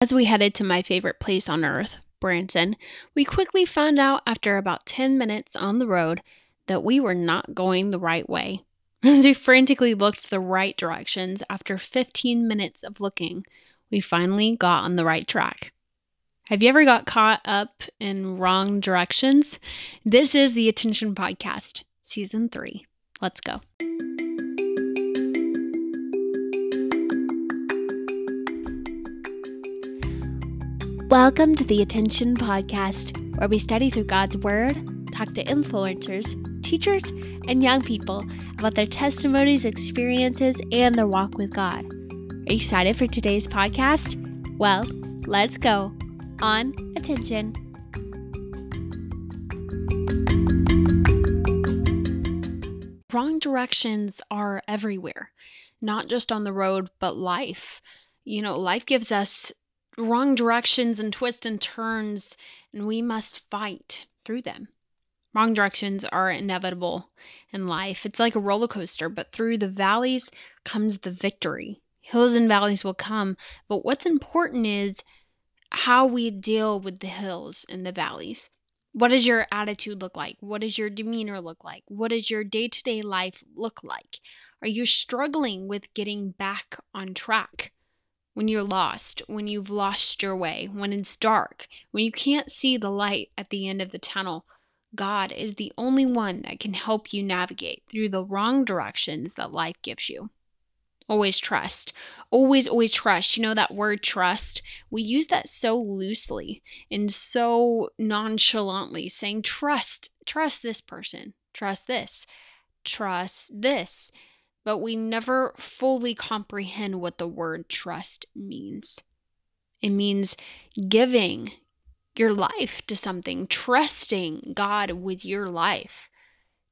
As we headed to my favorite place on earth, Branson, we quickly found out after about 10 minutes on the road that we were not going the right way. As we frantically looked the right directions after 15 minutes of looking, we finally got on the right track. Have you ever got caught up in wrong directions? This is the Attention Podcast, Season 3. Let's go. Welcome to the Attention Podcast, where we study through God's Word, talk to influencers, teachers, and young people about their testimonies, experiences, and their walk with God. Are you excited for today's podcast? Well, let's go. On attention. Wrong directions are everywhere, not just on the road, but life. You know, life gives us wrong directions and twists and turns, and we must fight through them. Wrong directions are inevitable in life. It's like a roller coaster, but through the valleys comes the victory. Hills and valleys will come, but what's important is how we deal with the hills and the valleys. What does your attitude look like? What does your demeanor look like? What does your day to day life look like? Are you struggling with getting back on track? When you're lost, when you've lost your way, when it's dark, when you can't see the light at the end of the tunnel, God is the only one that can help you navigate through the wrong directions that life gives you. Always trust. Always, always trust. You know that word trust? We use that so loosely and so nonchalantly, saying, trust, trust this person, trust this, trust this but we never fully comprehend what the word trust means. It means giving your life to something, trusting God with your life,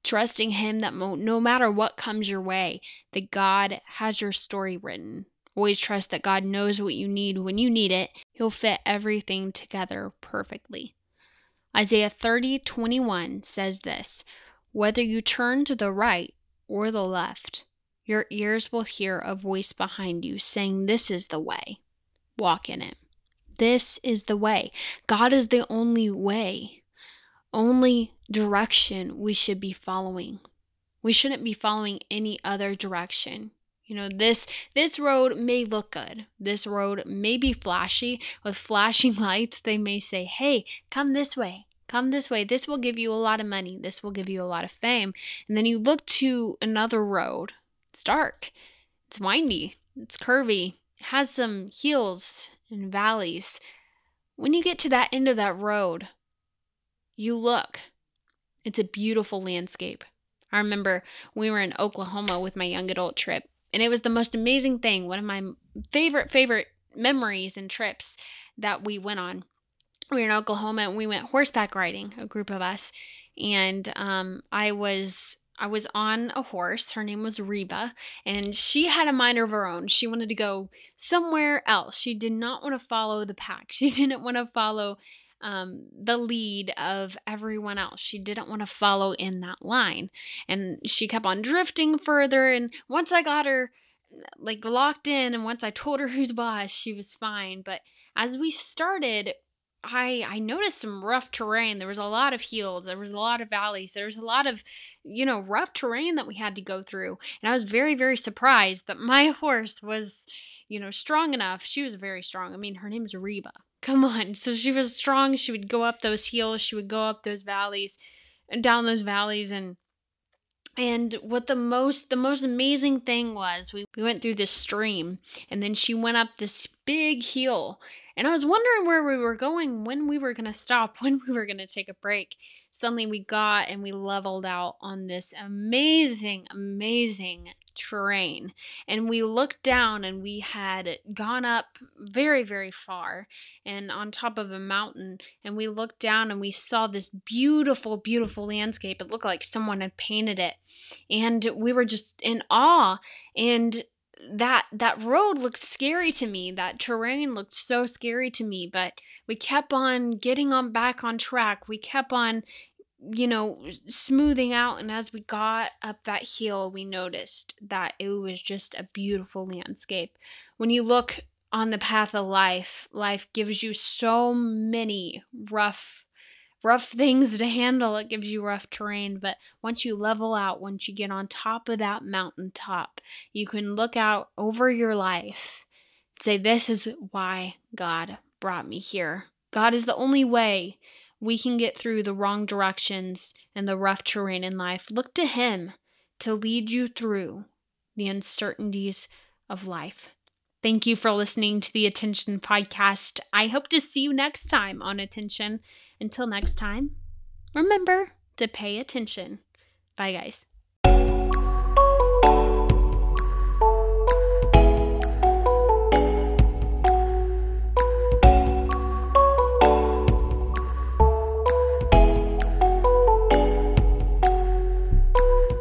trusting Him that no matter what comes your way, that God has your story written. Always trust that God knows what you need when you need it. He'll fit everything together perfectly. Isaiah 30 21 says this Whether you turn to the right or the left, your ears will hear a voice behind you saying, This is the way. Walk in it. This is the way. God is the only way, only direction we should be following. We shouldn't be following any other direction. You know, this this road may look good. This road may be flashy with flashing lights. They may say, "Hey, come this way. Come this way. This will give you a lot of money. This will give you a lot of fame." And then you look to another road it's dark. It's windy. It's curvy. It has some hills and valleys. When you get to that end of that road, you look. It's a beautiful landscape. I remember we were in Oklahoma with my young adult trip, and it was the most amazing thing. One of my favorite, favorite memories and trips that we went on. We were in Oklahoma and we went horseback riding, a group of us. And um, I was I was on a horse. Her name was Reba, and she had a mind of her own. She wanted to go somewhere else. She did not want to follow the pack. She didn't want to follow um, the lead of everyone else. She didn't want to follow in that line. And she kept on drifting further. And once I got her like locked in, and once I told her who's boss, she was fine. But as we started, I I noticed some rough terrain. There was a lot of hills, there was a lot of valleys, there was a lot of you know rough terrain that we had to go through. And I was very very surprised that my horse was you know strong enough. She was very strong. I mean, her name's Reba. Come on. So she was strong. She would go up those hills, she would go up those valleys and down those valleys and and what the most the most amazing thing was we, we went through this stream and then she went up this big hill and I was wondering where we were going, when we were going to stop, when we were going to take a break. Suddenly we got and we leveled out on this amazing, amazing terrain. And we looked down and we had gone up very, very far and on top of a mountain. And we looked down and we saw this beautiful, beautiful landscape. It looked like someone had painted it. And we were just in awe. And that that road looked scary to me. That terrain looked so scary to me but we kept on getting on back on track. We kept on you know smoothing out and as we got up that hill we noticed that it was just a beautiful landscape. When you look on the path of life, life gives you so many rough rough things to handle. It gives you rough terrain, but once you level out, once you get on top of that mountaintop, you can look out over your life and say this is why God brought me here. God is the only way we can get through the wrong directions and the rough terrain in life. Look to him to lead you through the uncertainties of life. Thank you for listening to the Attention Podcast. I hope to see you next time on Attention. Until next time, remember to pay attention. Bye, guys.